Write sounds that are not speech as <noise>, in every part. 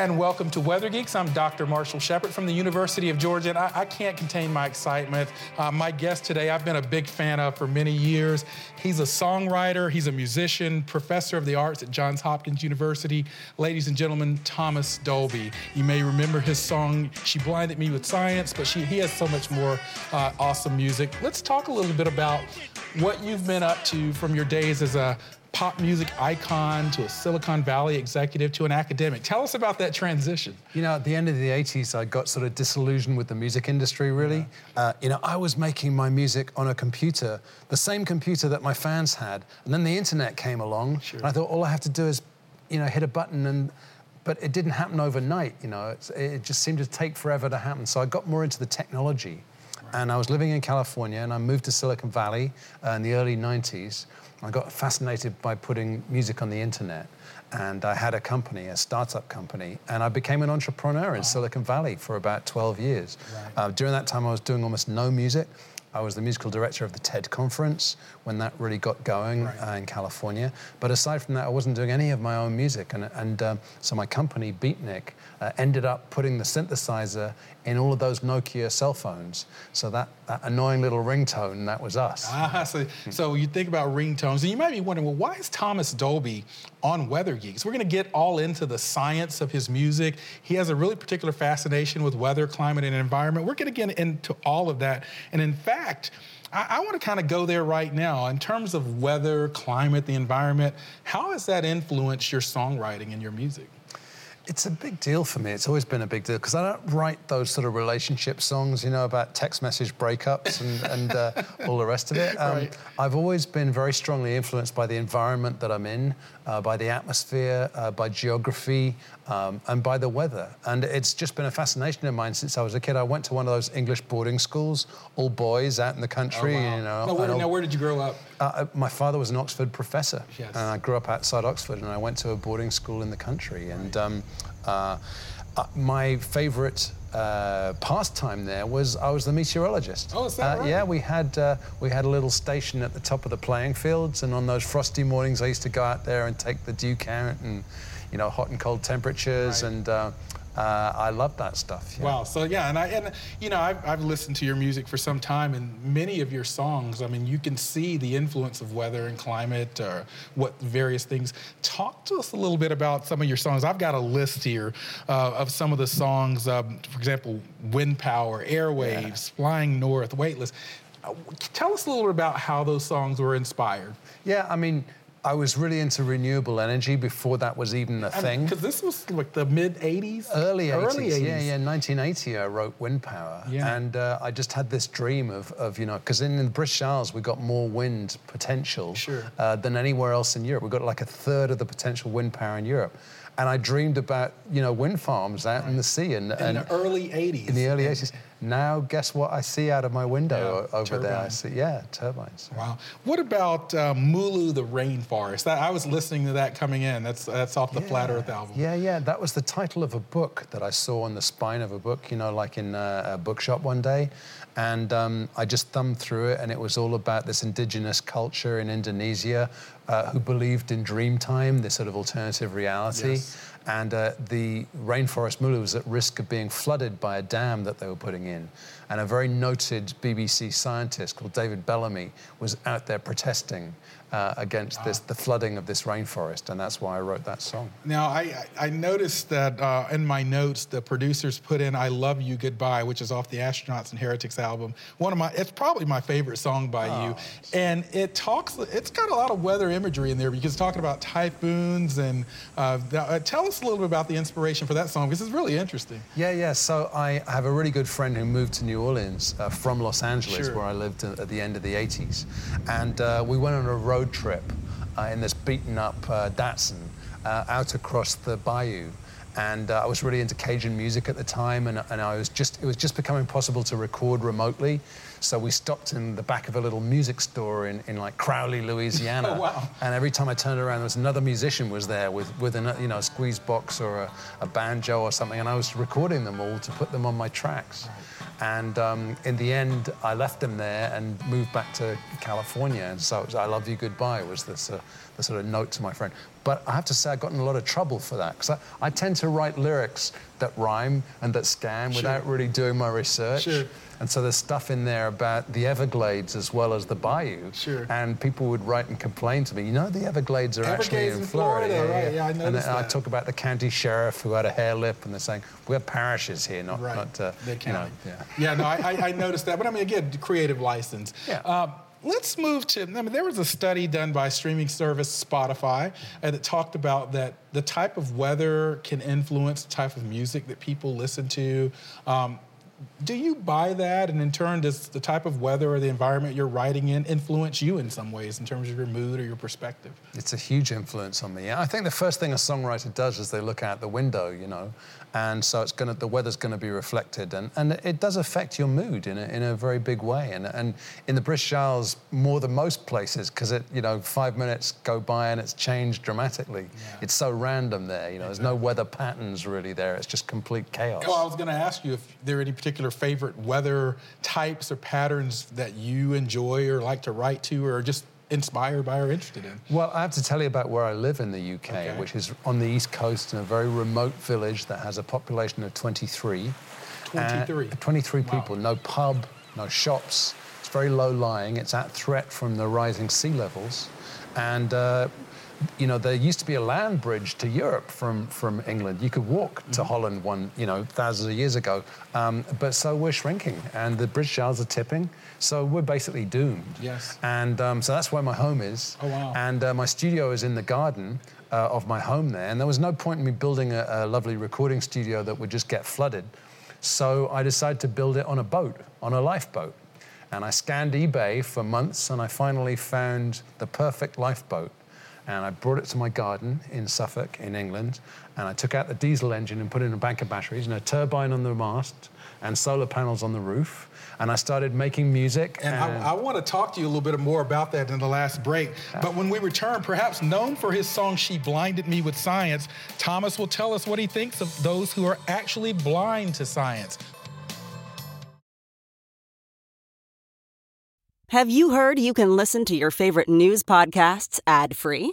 And welcome to Weather Geeks. I'm Dr. Marshall Shepherd from the University of Georgia, and I, I can't contain my excitement. Uh, my guest today, I've been a big fan of for many years. He's a songwriter, he's a musician, professor of the arts at Johns Hopkins University. Ladies and gentlemen, Thomas Dolby. You may remember his song, She Blinded Me with Science, but she, he has so much more uh, awesome music. Let's talk a little bit about what you've been up to from your days as a pop music icon to a Silicon Valley executive to an academic. Tell us about that transition. You know, at the end of the 80s, I got sort of disillusioned with the music industry, really. Yeah. Uh, you know, I was making my music on a computer, the same computer that my fans had. And then the internet came along, sure. and I thought all I have to do is, you know, hit a button and but it didn't happen overnight, you know. It, it just seemed to take forever to happen. So I got more into the technology. And I was living in California, and I moved to Silicon Valley uh, in the early 90s. I got fascinated by putting music on the internet. And I had a company, a startup company, and I became an entrepreneur in Silicon Valley for about 12 years. Right. Uh, during that time, I was doing almost no music. I was the musical director of the TED conference when that really got going right. uh, in California. But aside from that, I wasn't doing any of my own music. And, and uh, so my company, Beatnik, uh, ended up putting the synthesizer in all of those Nokia cell phones. So that, that annoying little ringtone, that was us. Ah, <laughs> so, so you think about ringtones, and you might be wondering, well, why is Thomas Dolby on Weather Geeks? We're going to get all into the science of his music. He has a really particular fascination with weather, climate, and environment. We're going to get into all of that. And in fact, I, I want to kind of go there right now. In terms of weather, climate, the environment, how has that influenced your songwriting and your music? It's a big deal for me. It's always been a big deal because I don't write those sort of relationship songs, you know, about text message breakups and, and uh, all the rest of it. Um, right. I've always been very strongly influenced by the environment that I'm in, uh, by the atmosphere, uh, by geography, um, and by the weather. And it's just been a fascination of mine since I was a kid. I went to one of those English boarding schools, all boys out in the country. Oh, wow. you know, now, where, now, where did you grow up? Uh, uh, my father was an Oxford professor, yes. and I grew up outside Oxford, and I went to a boarding school in the country. And um, uh, uh, my favourite uh, pastime there was I was the meteorologist. Oh, is that uh, right? Yeah, we had uh, we had a little station at the top of the playing fields, and on those frosty mornings, I used to go out there and take the dew count and you know hot and cold temperatures right. and uh, I love that stuff. Yeah. Wow. So yeah, and I and you know I've, I've listened to your music for some time, and many of your songs. I mean, you can see the influence of weather and climate, or what various things. Talk to us a little bit about some of your songs. I've got a list here uh, of some of the songs. Um, for example, Wind Power, Airwaves, yeah. Flying North, Weightless. Uh, tell us a little bit about how those songs were inspired. Yeah, I mean I was really into renewable energy before that was even a thing. Because this was like the mid 80s? Early 80s. Early 80s. Yeah, yeah. 1980, I wrote Wind Power. Yeah. And uh, I just had this dream of, of you know, because in the British Isles, we got more wind potential sure. uh, than anywhere else in Europe. We got like a third of the potential wind power in Europe and I dreamed about you know wind farms out right. in the sea and in and the early 80s. In the early 80s. Now, guess what I see out of my window yeah, over turbines. there? I see, yeah, turbines. Wow. What about uh, Mulu the Rainforest? That, I was listening to that coming in. That's that's off the yeah. Flat Earth album. Yeah, yeah. That was the title of a book that I saw on the spine of a book. You know, like in a, a bookshop one day, and um, I just thumbed through it, and it was all about this indigenous culture in Indonesia uh, who believed in Dreamtime, this sort of alternative reality. Yes. And uh, the rainforest Mulu was at risk of being flooded by a dam that they were putting in. And a very noted BBC scientist called David Bellamy was out there protesting uh, against this the flooding of this rainforest, and that's why I wrote that song. Now, I, I noticed that uh, in my notes, the producers put in "I Love You Goodbye," which is off the Astronauts and Heretics album. One of my, it's probably my favorite song by oh. you, and it talks. It's got a lot of weather imagery in there because it's talking about typhoons and. Uh, uh, tell us a little bit about the inspiration for that song because it's really interesting. Yeah, yeah. So I have a really good friend who moved to New Orleans uh, from Los Angeles, sure. where I lived at the end of the '80s, and uh, we went on a road road trip uh, in this beaten up uh, Datsun uh, out across the bayou. And I was really into Cajun music at the time, and, and I was just, it was just becoming possible to record remotely. So we stopped in the back of a little music store in, in like Crowley, Louisiana. oh, <laughs> wow. And every time I turned around, there was another musician was there with, with a you know, a squeeze box or a, a banjo or something, and I was recording them all to put them on my tracks. Right. And um, in the end, I left them there and moved back to California. And so was, I Love You Goodbye was this, uh, the sort of note to my friend. But I have to say, I got in a lot of trouble for that because I, I, tend to write lyrics that rhyme and that scan sure. without really doing my research. Sure. And so there's stuff in there about the Everglades as well as the bayou. Sure. And people would write and complain to me, you know, the Everglades are Everglades actually in, in Florida. Florida. right? Yeah, I noticed And that. I talk about the county sheriff who had a hare lip, and they're saying we're parishes here, not right. not uh, the county. You know, yeah. yeah, no, I, I noticed that. But I mean, again, creative license. Yeah. Uh, let's move to. I mean, there was a study done by streaming service Spotify uh, that talked about that the type of weather can influence the type of music that people listen to. Um, do you buy that? And in turn, does the type of weather or the environment you're writing in influence you in some ways in terms of your mood or your perspective? It's a huge influence on me. I think the first thing a songwriter does is they look out the window, you know, and so it's going to the weather's going to be reflected, and, and it does affect your mood in a, in a very big way. And, and in the British Isles, more than most places, because it you know five minutes go by and it's changed dramatically. Yeah. It's so random there, you know. There's no weather patterns really there. It's just complete chaos. Well, I was going to ask you if there are any particular particular favorite weather types or patterns that you enjoy or like to write to or just inspired by or interested in? Well, I have to tell you about where I live in the UK, okay. which is on the east coast in a very remote village that has a population of 23. 23? Uh, 23 wow. people, no pub, no shops. It's very low lying. It's at threat from the rising sea levels. And uh, you know, there used to be a land bridge to Europe from, from England. You could walk to mm-hmm. Holland one, you know, thousands of years ago. Um, but so we're shrinking, and the British Isles are tipping. So we're basically doomed. Yes. And um, so that's where my home is. Oh, wow. And uh, my studio is in the garden uh, of my home there. And there was no point in me building a, a lovely recording studio that would just get flooded. So I decided to build it on a boat, on a lifeboat. And I scanned eBay for months, and I finally found the perfect lifeboat and I brought it to my garden in Suffolk, in England, and I took out the diesel engine and put in a bank of batteries and a turbine on the mast and solar panels on the roof. And I started making music. And, and I, I, want to talk to you a little bit more about that in the last break. But when we return, perhaps known for his song She Blinded Me with Science, Thomas will tell us what he thinks of those who are actually blind to science. Have you heard you can listen to your favorite news podcasts ad free?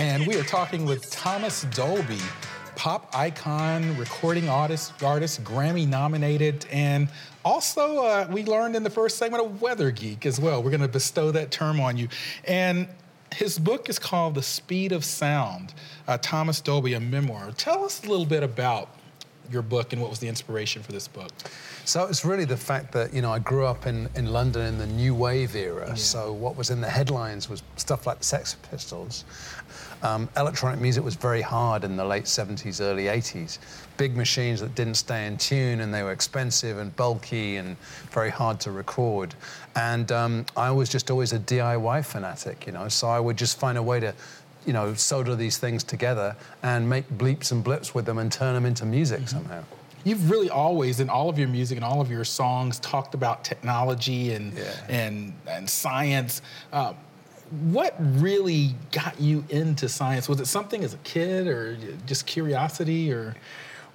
And we are talking with Thomas Dolby, pop icon, recording artist, artist Grammy nominated, and also uh, we learned in the first segment a weather geek as well. We're going to bestow that term on you. And his book is called The Speed of Sound, uh, Thomas Dolby, a memoir. Tell us a little bit about your book and what was the inspiration for this book? So it's really the fact that, you know, I grew up in, in London in the new wave era. Yeah. So what was in the headlines was stuff like the Sex Pistols. Um, electronic music was very hard in the late 70s, early 80s. Big machines that didn't stay in tune and they were expensive and bulky and very hard to record. And um, I was just always a DIY fanatic, you know, so I would just find a way to you know, solder these things together and make bleeps and blips with them and turn them into music mm-hmm. somehow. You've really always, in all of your music and all of your songs, talked about technology and yeah. and and science. Uh, what really got you into science? Was it something as a kid or just curiosity or?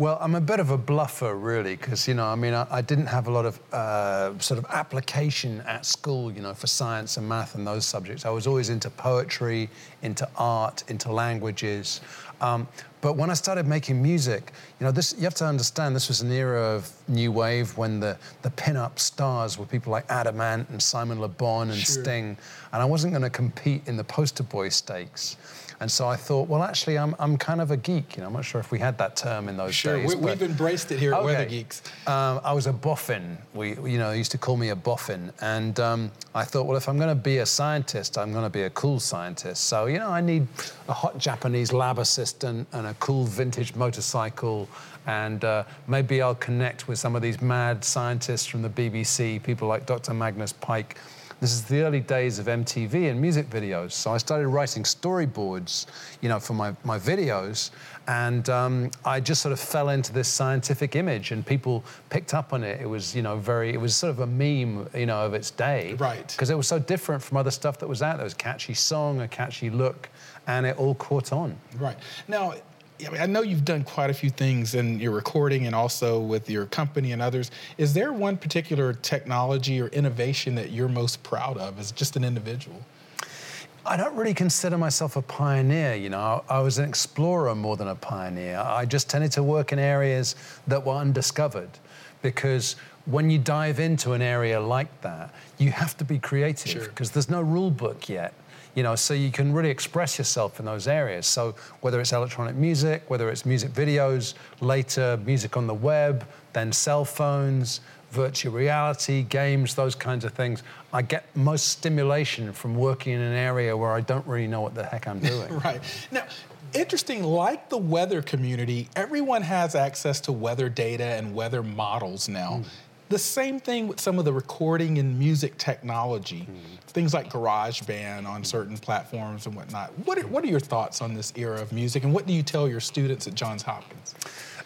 Well, I'm a bit of a bluffer, really, because you know, I mean, I, I didn't have a lot of uh, sort of application at school, you know, for science and math and those subjects. I was always into poetry, into art, into languages. Um, but when I started making music, you know, this you have to understand this was an era of new wave when the the pin-up stars were people like Adam Ant and Simon Le Bon and Sure. Sting, and I wasn't going to compete in the poster boy stakes. And so I thought, well, actually, I'm, I'm kind of a geek. You know, I'm not sure if we had that term in those Sure, days. we, we've embraced it here at Weather Geeks. um, I was a boffin. We, you know, used to call me a boffin, and um, I thought, well, if I'm going to be a scientist, I'm going to be a cool scientist. So, you know, I need a hot Japanese lab assistant and a cool vintage motorcycle, and uh, maybe I'll connect with some of these mad scientists from the BBC, people like Dr. Magnus Pyke. This is the early days of MTV and music videos. So I started writing storyboards, you know, for my, my videos. And um, I just sort of fell into this scientific image and people picked up on it. It was, you know, very, it was sort of a meme, you know, of its day. Right. Because it was so different from other stuff that was out there. It was a catchy song, a catchy look, and it all caught on. Right. Now, I, mean, I know you've done quite a few things in your recording and also with your company and others. Is there one particular technology or innovation that you're most proud of as just an individual? I don't really consider myself a pioneer, you know. I was an explorer more than a pioneer. I just tended to work in areas that were undiscovered because when you dive into an area like that, you have to be creative Sure. because there's no rule book yet. You know, so you can really express yourself in those areas. So whether it's electronic music, whether it's music videos, later music on the web, then cell phones, virtual reality, games, those kinds of things. I get most stimulation from working in an area where I don't really know what the heck I'm <laughs> doing. Right. Now, interesting, like the weather community, everyone has access to weather data and weather models now. Hmm. The same thing with some of the recording and music technology, hmm. things like GarageBand on certain platforms and whatnot. What are, what are your thoughts on this era of music, and what do you tell your students at Johns Hopkins?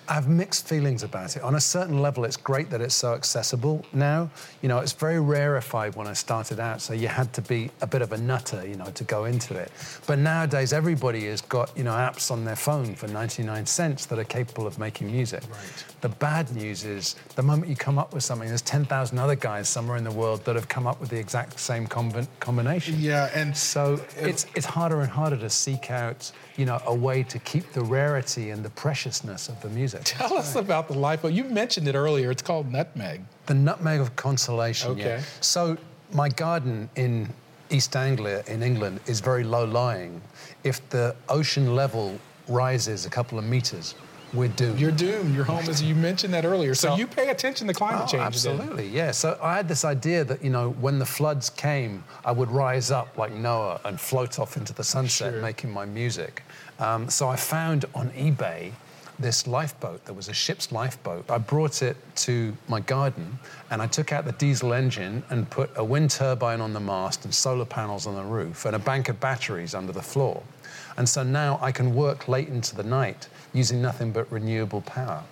I have mixed feelings about it. On a certain level, it's great that it's so accessible now. You know, it's very rarefied when I started out, so you had to be a bit of a nutter, you know, to go into it. But nowadays, everybody has got, you know, apps on their phone for 99 cents that are capable of making music. Right. The bad news is the moment you come up with something, there's 10,000 other guys somewhere in the world that have come up with the exact same combi- combination. Yeah, and So it's it's harder and harder to seek out, you know, a way to keep the rarity and the preciousness of the music. <laughs> tell us about the lipo. You mentioned it earlier. It's called Nutmeg. The nutmeg of consolation. yeah. Okay. So my garden in East Anglia in England is very low lying. If the ocean level rises a couple of meters, we're doomed. You're doomed. Your home is. You mentioned that earlier. So, So- you pay attention to climate Oh, change. then. absolutely, yeah. So I had this idea that, you know, when the floods came, I would rise up like Noah and float off into the sunset Sure. making my music. Um, so I found on eBay this lifeboat. that was a ship's lifeboat. I brought it to my garden and I took out the diesel engine and put a wind turbine on the mast and solar panels on the roof and a bank of batteries under the floor. And so now I can work late into the night using nothing but renewable power.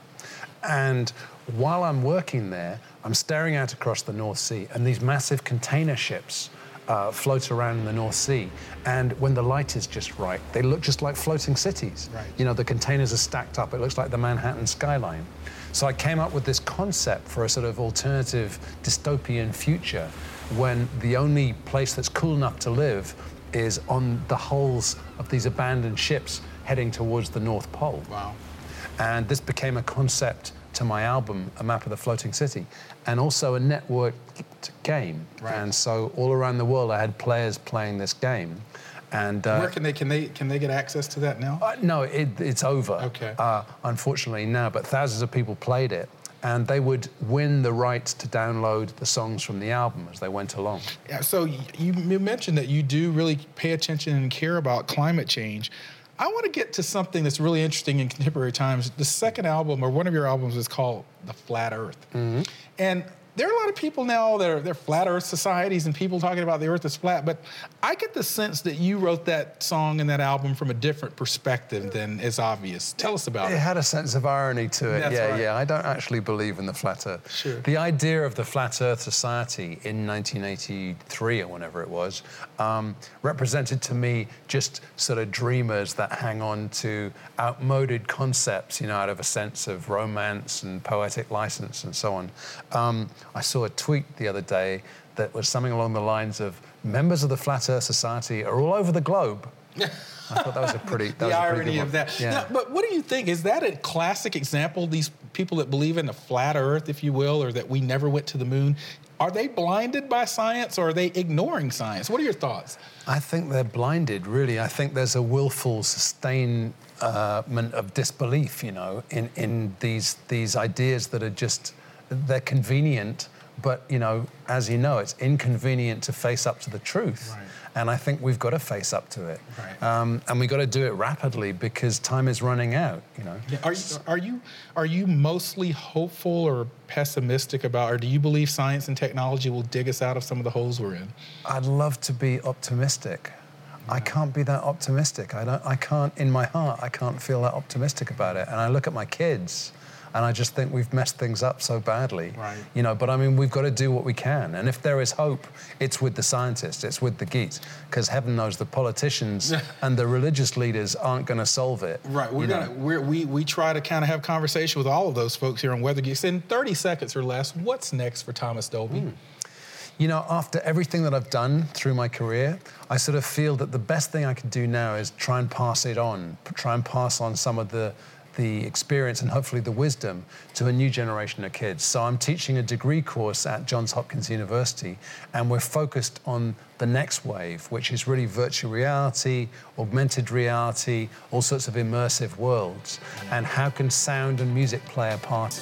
And while I'm working there, I'm staring out across the North Sea, and these massive container ships uh, float around in the North Sea. And when the light is just right, they look just like floating cities. Right. You know, the containers are stacked up. It looks like the Manhattan skyline. So I came up with this concept for a sort of alternative dystopian future when the only place that's cool enough to live is on the hulls of these abandoned ships heading towards the North Pole. Wow. And this became a concept to my album, A Map of the Floating City, and also a networked game. Right. And so all around the world, I had players playing this game. And uh, Where can they can they can they get access to that now? uh, no, it, it's over. Okay. Uh, unfortunately now, but thousands of people played it, and they would win the rights to download the songs from the album as they went along. Yeah, so you, you mentioned that you do really pay attention and care about climate change. I want to get to something that's really interesting in contemporary times. The second album, or one of your albums, is called "The Flat Earth," and there are a lot of people now that are they're flat Earth societies and people talking about the Earth is flat. But I get the sense that you wrote that song and that album from a different perspective than is obvious. Tell us about it. It had a sense of irony to it. That's yeah, right. yeah. I don't actually believe in the flat Earth. Sure. The idea of the flat Earth society in 1983 or whenever it was um, represented to me just sort of dreamers that hang on to outmoded concepts, you know, out of a sense of romance and poetic license and so on. Um, I saw a tweet the other day that was something along the lines of members of the Flat Earth Society are all over the globe. <laughs> I thought that was a pretty. That the was irony a pretty of that. Yeah. Now, but what do you think? Is that a classic example? These people that believe in the flat Earth, if you will, or that we never went to the moon, are they blinded by science or are they ignoring science? What are your thoughts? I think they're blinded. Really, I think there's a willful sustainment of disbelief. You know, in in these these ideas that are just they're convenient, but you know, as you know, it's inconvenient to face up to the truth. Right. And I think we've got to face up to it, right. um, and we've got to do it rapidly because time is running out. You know. Yeah. Are you are you are you mostly hopeful or pessimistic about, or do you believe science and technology will dig us out of some of the holes we're in? I'd love to be optimistic. I can't be that optimistic. I don't. I can't. In my heart, I can't feel that optimistic about it. And I look at my kids and I just think we've messed things up so badly. Right. You know, but I mean, we've got to do what we can. And if there is hope, it's with the scientists, it's with the geeks, because heaven knows the politicians and the religious leaders aren't going to solve it. Right. We're gonna we're, we we try to kind of have conversation with all of those folks here on Weather Geeks in 30 seconds or less. What's next for Thomas Dolby? Mm. You know, after everything that I've done through my career, I sort of feel that the best thing I can do now is try and pass it on, try and pass on some of the the experience and hopefully the wisdom to a new generation of kids. So I'm teaching a degree course at Johns Hopkins University, and we're focused on the next wave, which is really virtual reality, augmented reality, all sorts of immersive worlds, and how can sound and music play a part.